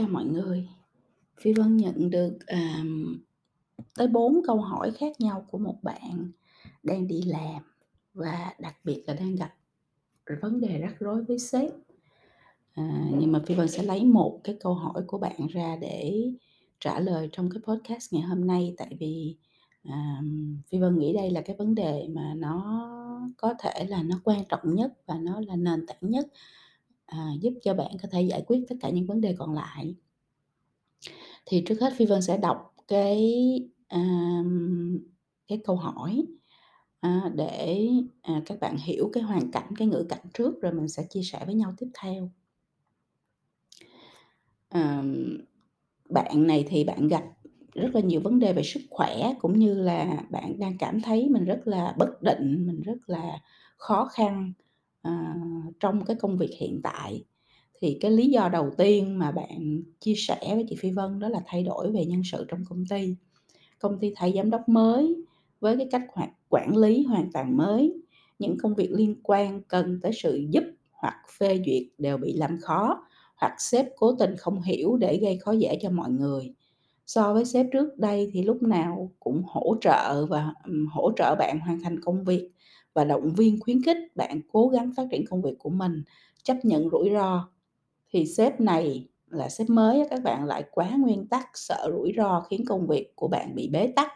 cho mọi người. Phi Vân nhận được, um, tới 4 câu hỏi khác nhau của một bạn đang đi làm và đặc biệt là đang gặp vấn đề rắc rối với sếp. À, nhưng mà Phi Vân sẽ lấy một cái câu hỏi của bạn ra để trả lời trong cái podcast ngày hôm nay, tại vì, à, Phi Vân nghĩ đây là cái vấn đề mà nó có thể là nó quan trọng nhất và nó là nền tảng nhất, à, giúp cho bạn có thể giải quyết tất cả những vấn đề còn lại. Thì trước hết Phi Vân sẽ đọc cái, à, cái câu hỏi, à, để, à, các bạn hiểu cái hoàn cảnh, cái ngữ cảnh trước rồi mình sẽ chia sẻ với nhau tiếp theo. à, bạn này thì bạn gặp rất là nhiều vấn đề về sức khỏe, cũng như là bạn đang cảm thấy mình rất là bất định, mình rất là khó khăn, à, trong cái công việc hiện tại. Thì cái lý do đầu tiên mà bạn chia sẻ với chị Phi Vân đó là thay đổi về nhân sự trong công ty. Công ty thay giám đốc mới với cái cách hoạt quản lý hoàn toàn mới, những công việc liên quan cần tới sự giúp hoặc phê duyệt đều bị làm khó, hoặc sếp cố tình không hiểu để gây khó dễ cho mọi người. So với sếp trước đây thì lúc nào cũng hỗ trợ và, hỗ trợ bạn hoàn thành công việc và động viên khuyến khích bạn cố gắng phát triển công việc của mình, chấp nhận rủi ro. Thì sếp này là sếp mới các bạn lại quá nguyên tắc, sợ rủi ro khiến công việc của bạn bị bế tắc.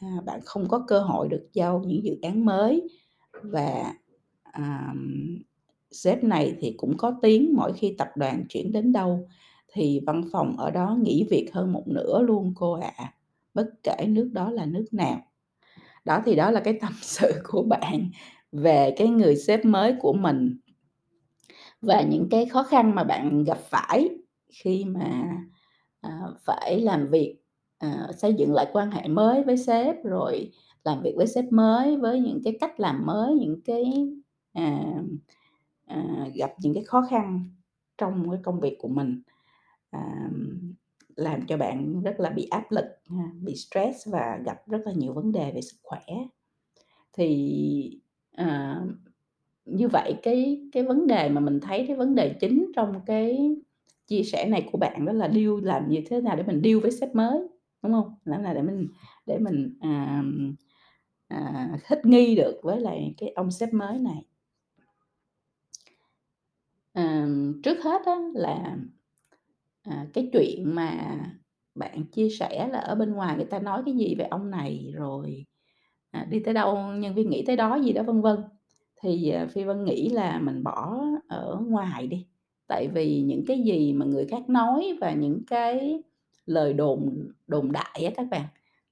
À, bạn không có cơ hội được giao những dự án mới và, à, sếp này thì cũng có tiếng mỗi khi tập đoàn chuyển đến đâu thì văn phòng ở đó nghỉ việc hơn một nửa luôn cô ạ, bất kể nước đó là nước nào. Đó, thì đó là cái tâm sự của bạn về cái người sếp mới của mình. Và những cái khó khăn mà bạn gặp phải khi mà, à, phải làm việc, à, xây dựng lại quan hệ mới với sếp, rồi làm việc với sếp mới với những cái cách làm mới, những cái, à, à, gặp những cái khó khăn trong cái công việc của mình, à, làm cho bạn rất là bị áp lực bị stress và gặp rất là nhiều vấn đề về sức khỏe. Thì, à, như vậy cái cái vấn đề mà mình thấy cái vấn đề chính trong cái chia sẻ này của bạn đó là điêu làm như thế nào để mình điêu với sếp mới, đúng không? Làm nào để mình để mình, à, à, thích nghi được với lại cái ông sếp mới này. à, trước hết đó là, à, cái chuyện mà bạn chia sẻ là ở bên ngoài người ta nói cái gì về ông này, rồi, à, đi tới đâu nhân viên nghĩ tới đó gì đó, vân vân. Thì, à, Phi Vân nghĩ là mình bỏ ở ngoài đi, tại vì những cái gì mà người khác nói và những cái lời đồn đồn đại á các bạn,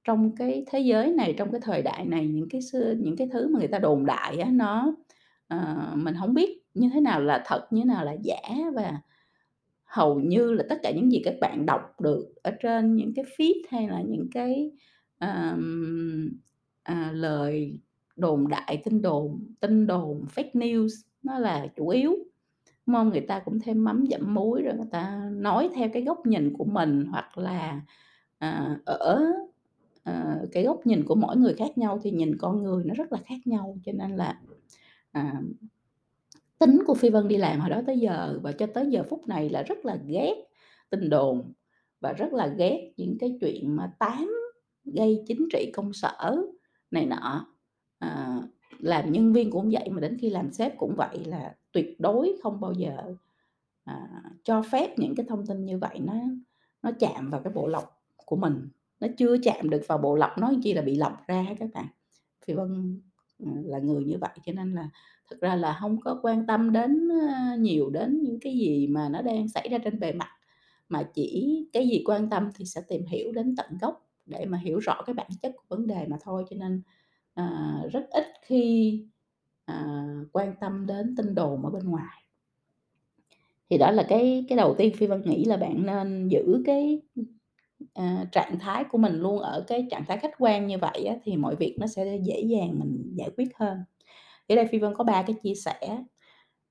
trong cái thế giới này, trong cái thời đại này, những cái xưa những cái thứ mà người ta đồn đại á, nó, à, mình không biết như thế nào là thật, như thế nào là giả và hầu như là tất cả những gì các bạn đọc được ở trên những cái feed hay là những cái, ờm, à, lời đồn đại, tin đồn tin đồn, fake news nó là chủ yếu, đúng? Người ta cũng thêm mắm dặm muối rồi người ta nói theo cái góc nhìn của mình, hoặc là, à, ở, ờ, cái góc nhìn của mỗi người khác nhau thì nhìn con người nó rất là khác nhau. Cho nên là, à, tính của Phi Vân đi làm hồi đó tới giờ và cho tới giờ phút này là rất là ghét tin đồn và rất là ghét những cái chuyện mà tám gây chính trị công sở này nọ. À, làm nhân viên cũng vậy, mà đến khi làm sếp cũng vậy, là tuyệt đối không bao giờ, à, cho phép những cái thông tin như vậy nó nó chạm vào cái bộ lọc của mình, nó chưa chạm được vào bộ lọc, nói chi là bị lọc ra các bạn. Phi Vân, ừ, là người như vậy, cho nên là thực ra là không có quan tâm đến, nhiều đến những cái gì mà nó đang xảy ra trên bề mặt, mà chỉ cái gì quan tâm thì sẽ tìm hiểu đến tận gốc để mà hiểu rõ cái bản chất của vấn đề mà thôi. Cho nên, à, rất ít khi, à, quan tâm đến tin đồn ở bên ngoài. Thì đó là cái cái đầu tiên Phi Vân nghĩ là bạn nên giữ cái, à, trạng thái của mình luôn ở cái trạng thái khách quan như vậy á, thì mọi việc nó sẽ dễ dàng mình giải quyết hơn. Ở đây Phi Vân có ba cái chia sẻ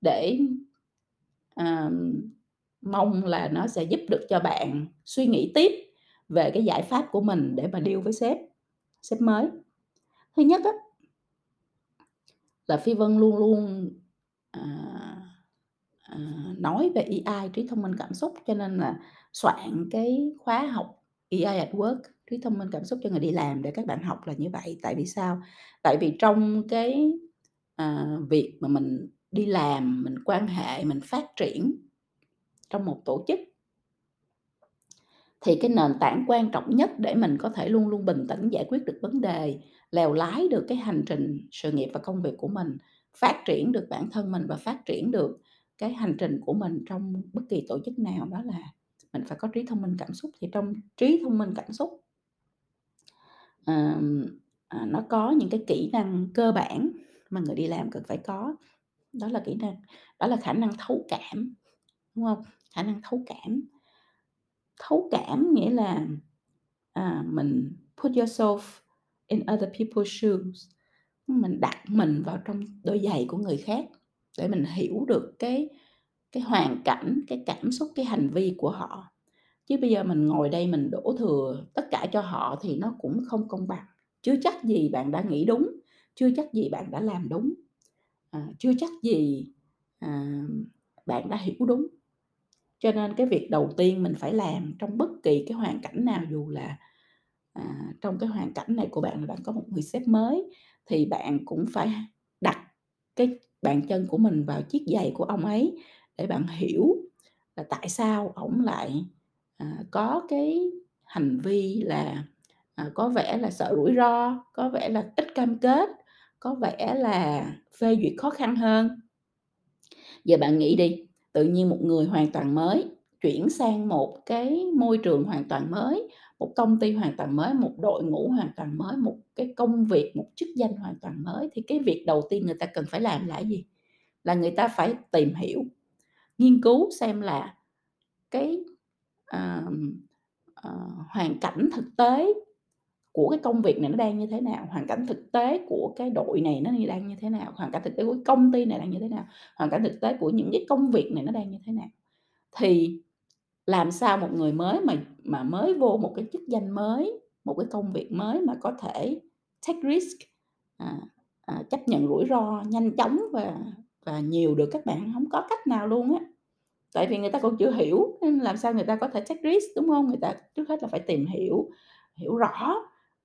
để, uh, mong là nó sẽ giúp được cho bạn suy nghĩ tiếp về cái giải pháp của mình để mà deal với sếp, sếp mới. Thứ nhất á là Phi Vân luôn luôn, uh, uh, nói về AI, trí thông minh cảm xúc, cho nên là soạn cái khóa học AI at Work, trí thông minh cảm xúc cho người đi làm để các bạn học là như vậy. Tại vì sao? Tại vì trong cái, à, việc mà mình đi làm, mình quan hệ, mình phát triển trong một tổ chức thì cái nền tảng quan trọng nhất để mình có thể luôn luôn bình tĩnh giải quyết được vấn đề, lèo lái được cái hành trình sự nghiệp và công việc của mình, phát triển được bản thân mình và phát triển được cái hành trình của mình trong bất kỳ tổ chức nào đó là mình phải có trí thông minh cảm xúc. Thì trong trí thông minh cảm xúc ờm, à, nó có những cái kỹ năng cơ bản mà người đi làm cần phải có, đó là kỹ năng đó là khả năng thấu cảm, đúng không? Khả năng thấu cảm. Thấu cảm nghĩa là, à, mình put yourself in other people's shoes, mình đặt mình vào trong đôi giày của người khác để mình hiểu được cái cái hoàn cảnh, cái cảm xúc, cái hành vi của họ. Chứ bây giờ mình ngồi đây mình đổ thừa tất cả cho họ thì nó cũng không công bằng. chứ chắc gì bạn đã nghĩ đúng, chưa chắc gì bạn đã làm đúng, à, chưa chắc gì, à, bạn đã hiểu đúng. Cho nên cái việc đầu tiên mình phải làm trong bất kỳ cái hoàn cảnh nào, dù là, à, trong cái hoàn cảnh này của bạn là bạn có một người sếp mới, thì bạn cũng phải đặt cái bàn chân của mình vào chiếc giày của ông ấy để bạn hiểu là tại sao ổng lại, à, có cái hành vi là, à, có vẻ là sợ rủi ro, có vẻ là ít cam kết, có vẻ là phê duyệt khó khăn hơn. Giờ bạn nghĩ đi, tự nhiên một người hoàn toàn mới chuyển sang một cái môi trường hoàn toàn mới, một công ty hoàn toàn mới, một đội ngũ hoàn toàn mới, một cái công việc, một chức danh hoàn toàn mới thì cái việc đầu tiên người ta cần phải làm là gì? Là người ta phải tìm hiểu, nghiên cứu xem là cái, uh, uh, hoàn cảnh thực tế của cái công việc này nó đang như thế nào, hoàn cảnh thực tế của cái đội này nó đang như thế nào, hoàn cảnh thực tế của cái công ty này đang như thế nào, hoàn cảnh thực tế của những cái công việc này nó đang như thế nào. Thì làm sao một người mới mà mà mới vô một cái chức danh mới, một cái công việc mới mà có thể take risk, à, à, chấp nhận rủi ro nhanh chóng và và nhiều được các bạn? không có cách nào luôn á. Tại vì người ta còn chưa hiểu nên làm sao người ta có thể take risk, đúng không? Người ta trước hết là phải tìm hiểu, hiểu rõ,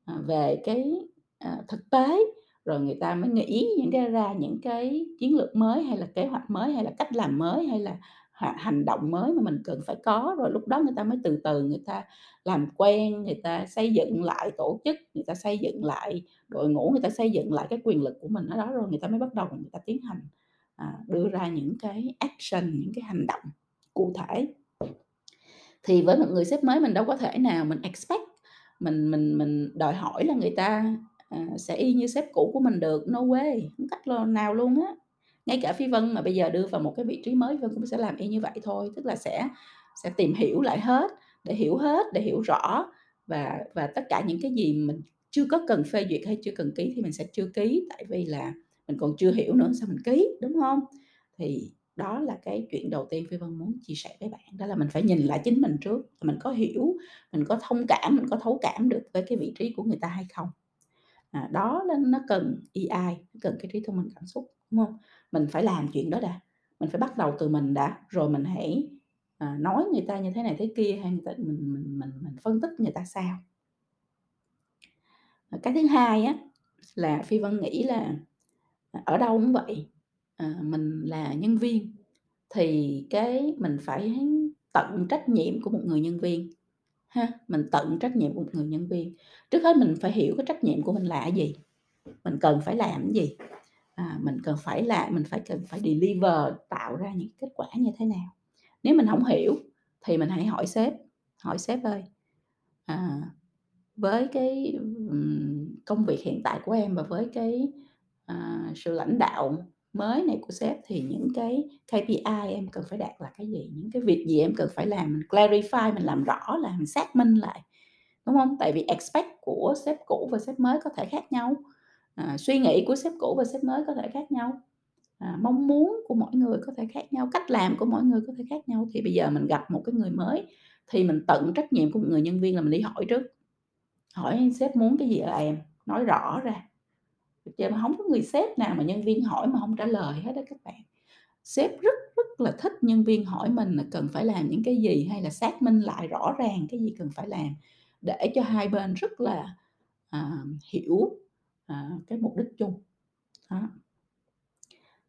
À, về cái, à, thực tế, rồi người ta mới nghĩ những cái ra những cái chiến lược mới, hay là kế hoạch mới, hay là cách làm mới, hay là hành động mới mà mình cần phải có. Rồi lúc đó người ta mới từ từ người ta làm quen, người ta xây dựng lại tổ chức, người ta xây dựng lại đội ngũ, người ta xây dựng lại cái quyền lực của mình ở đó, rồi người ta mới bắt đầu người ta tiến hành, à, đưa ra những cái action, những cái hành động cụ thể. Thì với một người sếp mới mình đâu có thể nào mình expect, mình mình mình đòi hỏi là người ta, à, sẽ y như sếp cũ của mình được, no way, hông cách nào luôn á. Ngay cả Phi Vân mà bây giờ đưa vào một cái vị trí mới, Vân cũng sẽ làm y như vậy thôi, tức là sẽ sẽ tìm hiểu lại hết, để hiểu hết, để hiểu rõ và và tất cả những cái gì mình chưa có cần phê duyệt hay chưa cần ký thì mình sẽ chưa ký, tại vì là mình còn chưa hiểu nữa sao mình ký, đúng hông? Thì đó là cái chuyện đầu tiên Phi Vân muốn chia sẻ với bạn, đó là mình phải nhìn lại chính mình trước, mình có hiểu, mình có thông cảm, mình có thấu cảm được với cái vị trí của người ta hay không. À, đó nó nó cần EI, nó cần cái trí thông minh cảm xúc, đúng không Mình phải làm chuyện đó đã, mình phải bắt đầu từ mình đã, rồi mình hãy, à, nói người ta như thế này thế kia, hay người ta mình mình mình mình phân tích người ta sao. Cái thứ hai á, là Phi Vân nghĩ là, à, ở đâu cũng vậy, à, mình là nhân viên thì cái mình phải tận trách nhiệm của một người nhân viên ha, mình tận trách nhiệm của một người nhân viên. Trước hết mình phải hiểu cái trách nhiệm của mình là gì, mình cần phải làm cái gì, à, mình cần phải làm mình phải cần phải deliver, tạo ra những kết quả như thế nào. Nếu mình không hiểu thì mình hãy hỏi sếp, hỏi sếp ơi, à, với cái, công việc hiện tại của em và với cái, à, sự lãnh đạo mới này của sếp thì những cái KPI em cần phải đạt là cái gì, những cái việc gì em cần phải làm, mình clarify, mình làm rõ là mình xác minh lại, đúng không? Tại vì expect của sếp cũ và sếp mới có thể khác nhau, à, suy nghĩ của sếp cũ và sếp mới có thể khác nhau, à, mong muốn của mỗi người có thể khác nhau, cách làm của mỗi người có thể khác nhau. Thì bây giờ mình gặp một cái người mới thì mình tận trách nhiệm của một người nhân viên là mình đi hỏi trước, hỏi sếp muốn cái gì ở em, nói rõ ra, chứ không có người sếp nào mà nhân viên hỏi mà không trả lời hết đó các bạn. sếp rất rất là thích nhân viên hỏi mình là cần phải làm những cái gì hay là xác minh lại rõ ràng cái gì cần phải làm để cho hai bên rất là à, hiểu à, cái mục đích chung đó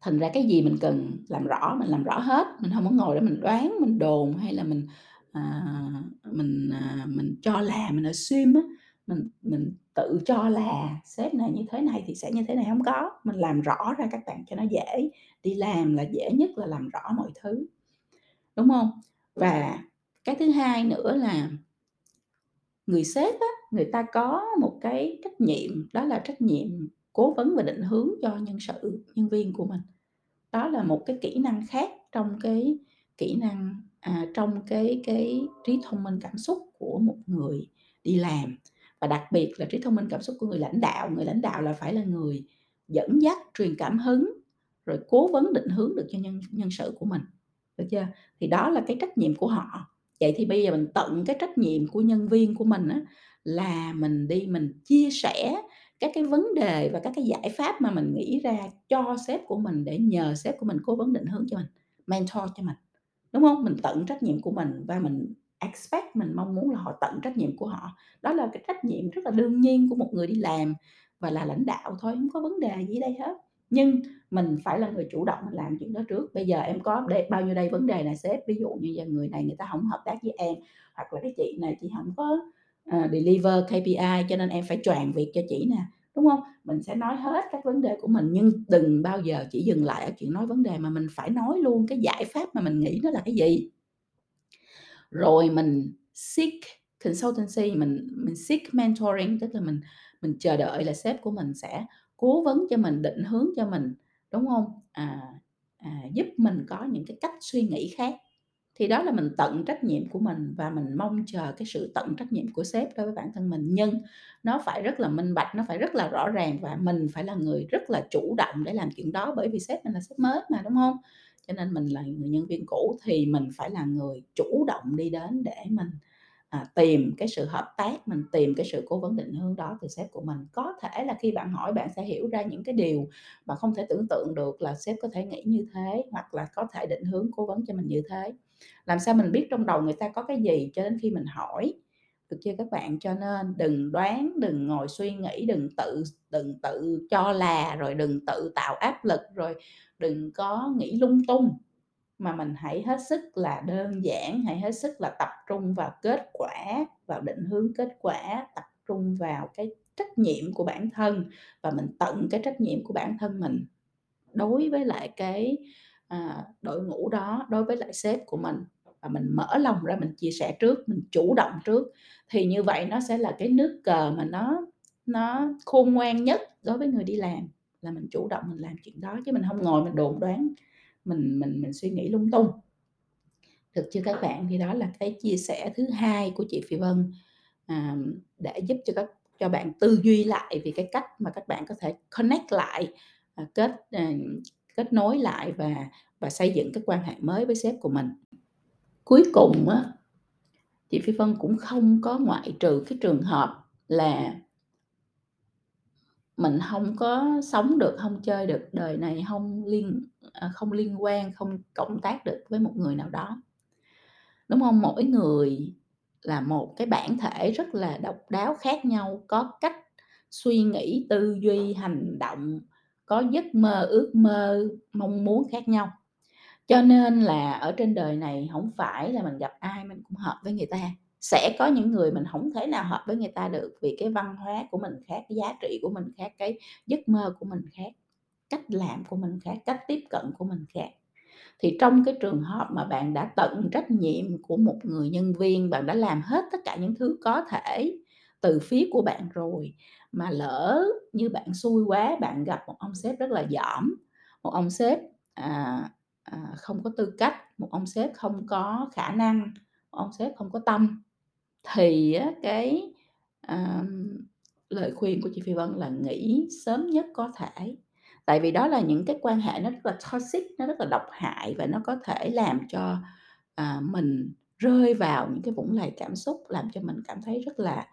thành ra cái gì mình cần làm rõ mình làm rõ hết mình không có ngồi để mình đoán mình đồn hay là mình à, mình à, mình cho là mình assume á mình mình tự cho là sếp này như thế này thì sẽ như thế này không có. Mình làm rõ ra các bạn cho nó dễ đi làm là dễ nhất là làm rõ mọi thứ đúng không? Và cái thứ hai nữa là người sếp á người ta có một cái trách nhiệm đó là trách nhiệm cố vấn và định hướng cho nhân sự nhân viên của mình. Đó là một cái kỹ năng khác trong cái kỹ năng à, trong cái cái trí thông minh cảm xúc của một người đi làm và đặc biệt là trí thông minh cảm xúc của người lãnh đạo người lãnh đạo là phải là người dẫn dắt truyền cảm hứng rồi cố vấn định hướng được cho nhân nhân sự của mình được chưa? Thì đó là cái trách nhiệm của họ. Vậy thì bây giờ mình tận cái trách nhiệm của nhân viên của mình á, là mình đi mình chia sẻ các cái vấn đề và các cái giải pháp mà mình nghĩ ra cho sếp của mình để nhờ sếp của mình cố vấn định hướng cho mình mentor cho mình đúng không? Mình tận trách nhiệm của mình và mình expect mình mong muốn là họ tận trách nhiệm của họ. Đó là cái trách nhiệm rất là đương nhiên của một người đi làm và là lãnh đạo thôi không có vấn đề gì đây hết. Nhưng mình phải là người chủ động mình làm chuyện đó trước. Bây giờ em có đây, bao nhiêu đây vấn đề này sếp ví dụ như giờ người này người ta không hợp tác với em hoặc là cái chị này chị không có uh, deliver KPI cho nên em phải tròn việc cho chị nè đúng không? Mình sẽ nói hết các vấn đề của mình nhưng đừng bao giờ chỉ dừng lại ở chuyện nói vấn đề mà mình phải nói luôn cái giải pháp mà mình nghĩ nó là cái gì rồi mình seek consultancy mình mình seek mentoring tức là mình mình chờ đợi là sếp của mình sẽ cố vấn cho mình định hướng cho mình đúng không? À, à, giúp mình có những cái cách suy nghĩ khác. Thì đó là mình tận trách nhiệm của mình và mình mong chờ cái sự tận trách nhiệm của sếp đối với bản thân mình. Nhưng nó phải rất là minh bạch nó phải rất là rõ ràng và mình phải là người rất là chủ động để làm chuyện đó bởi vì sếp mình là sếp mới mà đúng không? Cho nên mình là người nhân viên cũ thì mình phải là người chủ động đi đến để mình à, tìm cái sự hợp tác mình tìm cái sự cố vấn định hướng đó từ sếp của mình. Có thể là khi bạn hỏi bạn sẽ hiểu ra những cái điều mà không thể tưởng tượng được là sếp có thể nghĩ như thế hoặc là có thể định hướng cố vấn cho mình như thế. Làm sao mình biết trong đầu người ta có cái gì cho đến khi mình hỏi? Được chưa các bạn cho nên đừng đoán đừng ngồi suy nghĩ đừng tự đừng tự cho là rồi đừng tự tạo áp lực rồi đừng có nghĩ lung tung. Mà mình hãy hết sức là đơn giản hãy hết sức là tập trung vào kết quả vào định hướng kết quả tập trung vào cái trách nhiệm của bản thân và mình tận cái trách nhiệm của bản thân mình. Đối với lại cái à, đội ngũ đó đối với lại sếp của mình và mình mở lòng ra mình chia sẻ trước mình chủ động trước thì như vậy nó sẽ là cái nước cờ mà nó nó khôn ngoan nhất đối với người đi làm là mình chủ động mình làm chuyện đó chứ mình không ngồi mình đồn đoán mình mình mình suy nghĩ lung tung. Được chưa các bạn? Thì đó là cái chia sẻ thứ hai của chị Phi Vân à, để giúp cho các cho bạn tư duy lại về cái cách mà các bạn có thể connect lại à, kết à, kết nối lại và và xây dựng cái quan hệ mới với sếp của mình cuối cùng á chị Phi Vân cũng không có ngoại trừ cái trường hợp là mình không có sống được, không chơi được, đời này không liên à, không liên quan, không cộng tác được với một người nào đó. Đúng không Mỗi người là một cái bản thể rất là độc đáo khác nhau, có cách suy nghĩ, tư duy, hành động, có giấc mơ, ước mơ, mong muốn khác nhau. Cho nên là ở trên đời này không phải là mình gặp ai mình cũng hợp với người ta. Sẽ có những người mình không thể nào hợp với người ta được vì cái văn hóa của mình khác cái giá trị của mình khác cái giấc mơ của mình khác cách làm của mình khác cách tiếp cận của mình khác. Thì trong cái trường hợp mà bạn đã tận trách nhiệm của một người nhân viên bạn đã làm hết tất cả những thứ có thể từ phía của bạn rồi mà lỡ như bạn xui quá bạn gặp một ông sếp rất là dỏm một ông sếp à, à, không có tư cách một ông sếp không có khả năng một ông sếp không có tâm thì á, cái, à, lời khuyên của chị Phi Vân là nghỉ sớm nhất có thể. Tại vì đó là những cái quan hệ nó rất là toxic, nó rất là độc hại và nó có thể làm cho, à, mình rơi vào những cái vũng lầy cảm xúc, làm cho mình cảm thấy rất là,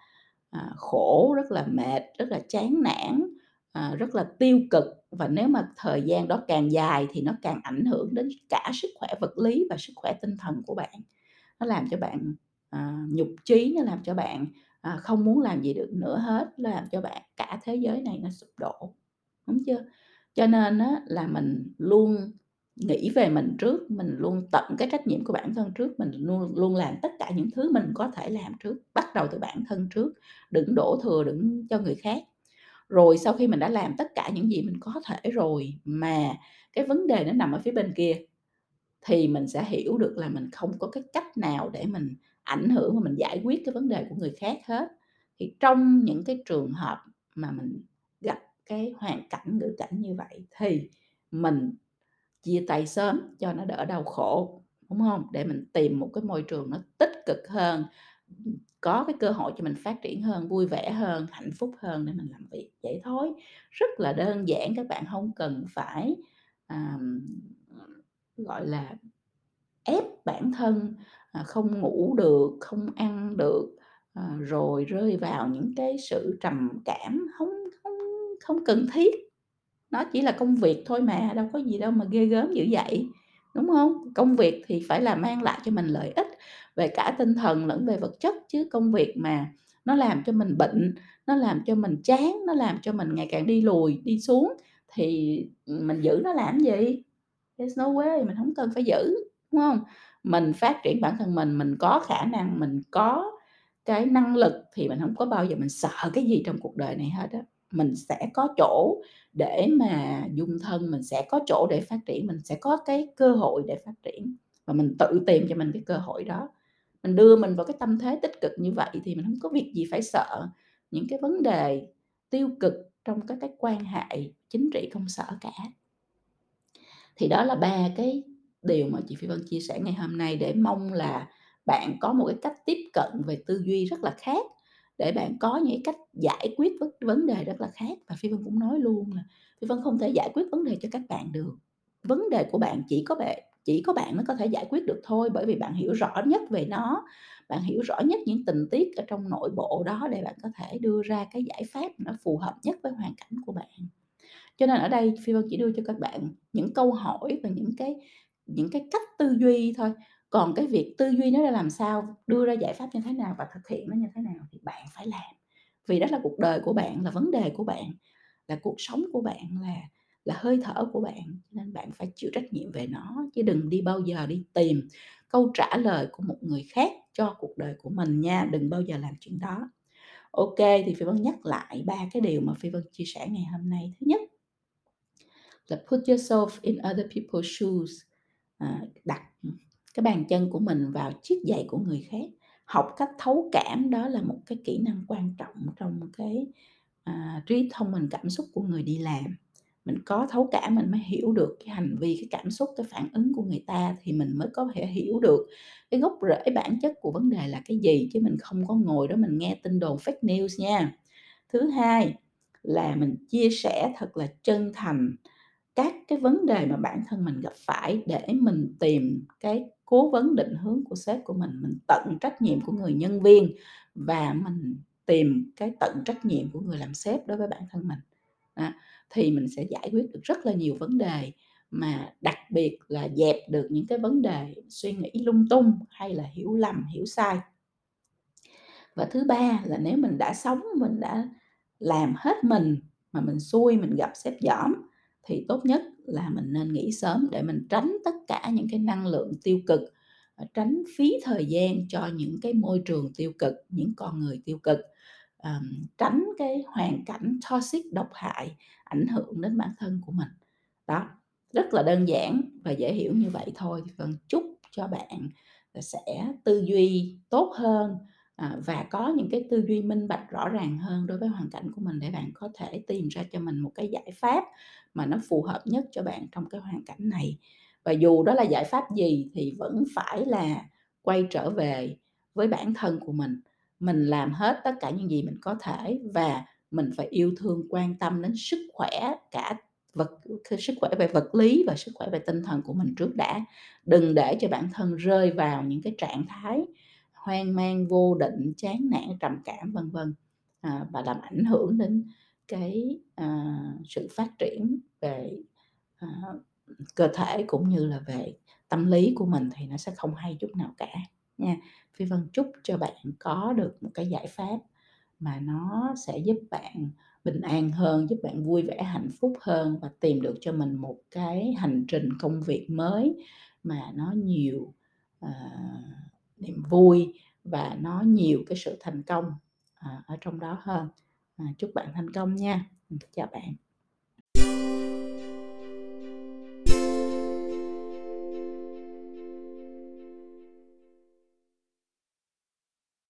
à, khổ, rất là mệt, rất là chán nản, à, rất là tiêu cực và nếu mà thời gian đó càng dài thì nó càng ảnh hưởng đến cả sức khỏe vật lý và sức khỏe tinh thần của bạn. Nó làm cho bạn, à, nhục trí nó làm cho bạn, à, không muốn làm gì được nữa hết, nó làm cho bạn cả thế giới này nó sụp đổ, đúng chưa? Cho nên á là mình luôn nghĩ về mình trước, mình luôn tận cái trách nhiệm của bản thân trước, mình luôn luôn làm tất cả những thứ mình có thể làm trước, bắt đầu từ bản thân trước, đừng đổ thừa đừng cho người khác. Rồi sau khi mình đã làm tất cả những gì mình có thể rồi mà cái vấn đề nó nằm ở phía bên kia, thì mình sẽ hiểu được là mình không có cái cách nào để mình ảnh hưởng và mình giải quyết cái vấn đề của người khác hết. Thì trong những cái trường hợp mà mình gặp cái hoàn cảnh, ngữ cảnh như vậy thì mình chia tay sớm cho nó đỡ đau khổ, đúng không Để mình tìm một cái môi trường nó tích cực hơn, có cái cơ hội cho mình phát triển hơn, vui vẻ hơn, hạnh phúc hơn để mình làm việc, vậy thôi. Rất là đơn giản, các bạn không cần phải, à, gọi là, ép bản thân, à, không ngủ được, không ăn được, à, rồi rơi vào những cái sự trầm cảm không không không cần thiết. Nó chỉ là công việc thôi mà, đâu có gì đâu mà ghê gớm dữ vậy, đúng không Công việc thì phải là mang lại cho mình lợi ích về cả tinh thần lẫn về vật chất, chứ công việc mà nó làm cho mình bệnh, nó làm cho mình chán, nó làm cho mình ngày càng đi lùi, đi xuống thì, mình giữ nó làm gì? There's no way, mình không cần phải giữ, đúng không Mình phát triển bản thân mình, mình có khả năng, mình có cái năng lực thì mình không có bao giờ mình sợ cái gì trong cuộc đời này hết á. Mình sẽ có chỗ để mà dung thân, mình sẽ có chỗ để phát triển, mình sẽ có cái cơ hội để phát triển và mình tự tìm cho mình cái cơ hội đó. Mình đưa mình vào cái tâm thế tích cực như vậy thì mình không có việc gì phải sợ những cái vấn đề tiêu cực trong các cái quan hệ chính trị công sở cả. Thì đó là ba cái điều mà chị Phi Vân chia sẻ ngày hôm nay để mong là bạn có một cái cách tiếp cận về tư duy rất là khác, để bạn có những cách giải quyết vấn vấn đề rất là khác. Và Phi Vân cũng nói luôn là Phi Vân không thể giải quyết vấn đề cho các bạn được. Vấn đề của bạn chỉ có bạn chỉ có bạn mới có thể giải quyết được thôi, bởi vì bạn hiểu rõ nhất về nó, bạn hiểu rõ nhất những tình tiết ở trong nội bộ đó để bạn có thể đưa ra cái giải pháp nó phù hợp nhất với hoàn cảnh của bạn. Cho nên ở đây Phi Vân chỉ đưa cho các bạn những câu hỏi và những cái những cái cách tư duy thôi, còn cái việc tư duy nó ra làm sao, đưa ra giải pháp như thế nào và thực hiện nó như thế nào thì bạn phải làm. Vì đó là cuộc đời của bạn, là vấn đề của bạn, là cuộc sống của bạn, là là hơi thở của bạn, nên bạn phải chịu trách nhiệm về nó, chứ đừng đi bao giờ đi tìm câu trả lời của một người khác cho cuộc đời của mình nha, đừng bao giờ làm chuyện đó. ok thì Phi Vân nhắc lại ba cái điều mà Phi Vân chia sẻ ngày hôm nay. Thứ nhất là put yourself in other people's shoes, à, đặt, cái bàn chân của mình vào chiếc giày của người khác. Học cách thấu cảm đó là một cái kỹ năng quan trọng trong cái, à, trí thông minh cảm xúc của người đi làm. Mình có thấu cảm mình mới hiểu được cái hành vi, cái cảm xúc, cái phản ứng của người ta thì mình mới có thể hiểu được cái gốc rễ bản chất của vấn đề là cái gì, chứ mình không có ngồi đó mình nghe tin đồn fake news nha. Thứ hai là mình chia sẻ thật là chân thành các cái vấn đề mà bản thân mình gặp phải để mình tìm cái cố vấn định hướng của sếp của mình, mình tận trách nhiệm của người nhân viên và mình tìm cái tận trách nhiệm của người làm sếp đối với bản thân mình à, thì mình sẽ giải quyết được rất là nhiều vấn đề, mà đặc biệt là dẹp được những cái vấn đề suy nghĩ lung tung hay là hiểu lầm, hiểu sai. Và thứ ba là nếu mình đã sống, mình đã làm hết mình mà mình xui mình gặp xếp dỏm thì tốt nhất là mình nên nghỉ sớm để mình tránh tất cả những cái năng lượng tiêu cực, ờ, tránh phí thời gian cho những cái môi trường tiêu cực, những con người tiêu cực, um, tránh cái hoàn cảnh toxic độc hại ảnh hưởng đến bản thân của mình. Đó, rất là đơn giản và dễ hiểu như vậy thôi. Thì chúc cho bạn sẽ tư duy tốt hơn, à, và có những cái tư duy minh bạch rõ ràng hơn đối với hoàn cảnh của mình để bạn có thể tìm ra cho mình một cái giải pháp mà nó phù hợp nhất cho bạn trong cái hoàn cảnh này. Và dù đó là giải pháp gì thì vẫn phải là quay trở về với bản thân của mình, mình làm hết tất cả những gì mình có thể và mình phải yêu thương, quan tâm đến sức khỏe cả vật sức khỏe về vật lý và sức khỏe về tinh thần của mình trước đã. Đừng để cho bản thân rơi vào những cái trạng thái hoang mang, vô định, chán nản, trầm cảm, vân vân, à, và làm ảnh hưởng đến cái, à, sự phát triển về, à, cơ thể cũng như là về tâm lý của mình thì nó sẽ không hay chút nào cả nha. Phi Vân chúc cho bạn có được một cái giải pháp mà nó sẽ giúp bạn bình an hơn, giúp bạn vui vẻ, hạnh phúc hơn và tìm được cho mình một cái hành trình công việc mới mà nó nhiều, uh, niềm vui và nó nhiều cái sự thành công, uh, ở trong đó hơn. uh, chúc bạn thành công nha. Chào bạn.